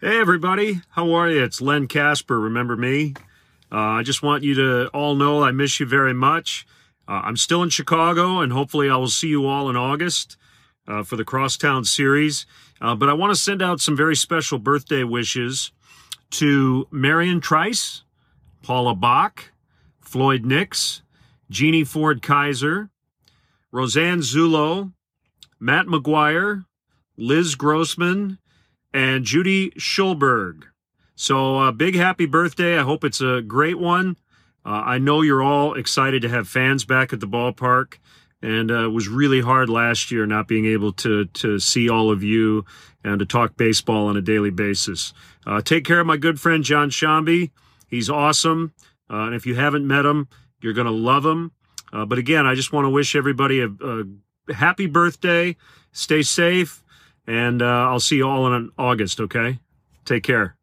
Hey, everybody. How are you? It's Len Kasper. Remember me? Uh, I just want you to all know I miss you very much. Uh, I'm still in Chicago, and hopefully, I will see you all in August uh, for the Crosstown series. Uh, but I want to send out some very special birthday wishes to Marion Trice, Paula Bach, Floyd Nix, Jeannie Ford Kaiser, Roseanne Zulo, Matt McGuire, Liz Grossman, and Judy Schulberg. So, uh, big happy birthday. I hope it's a great one. Uh, I know you're all excited to have fans back at the ballpark, and uh, it was really hard last year not being able to to see all of you and to talk baseball on a daily basis. Uh, take care of my good friend John Sciambi. He's awesome, uh, and if you haven't met him, you're going to love him. Uh, but again, I just want to wish everybody a, a happy birthday. Stay safe, and uh, I'll see you all in August. Okay, take care.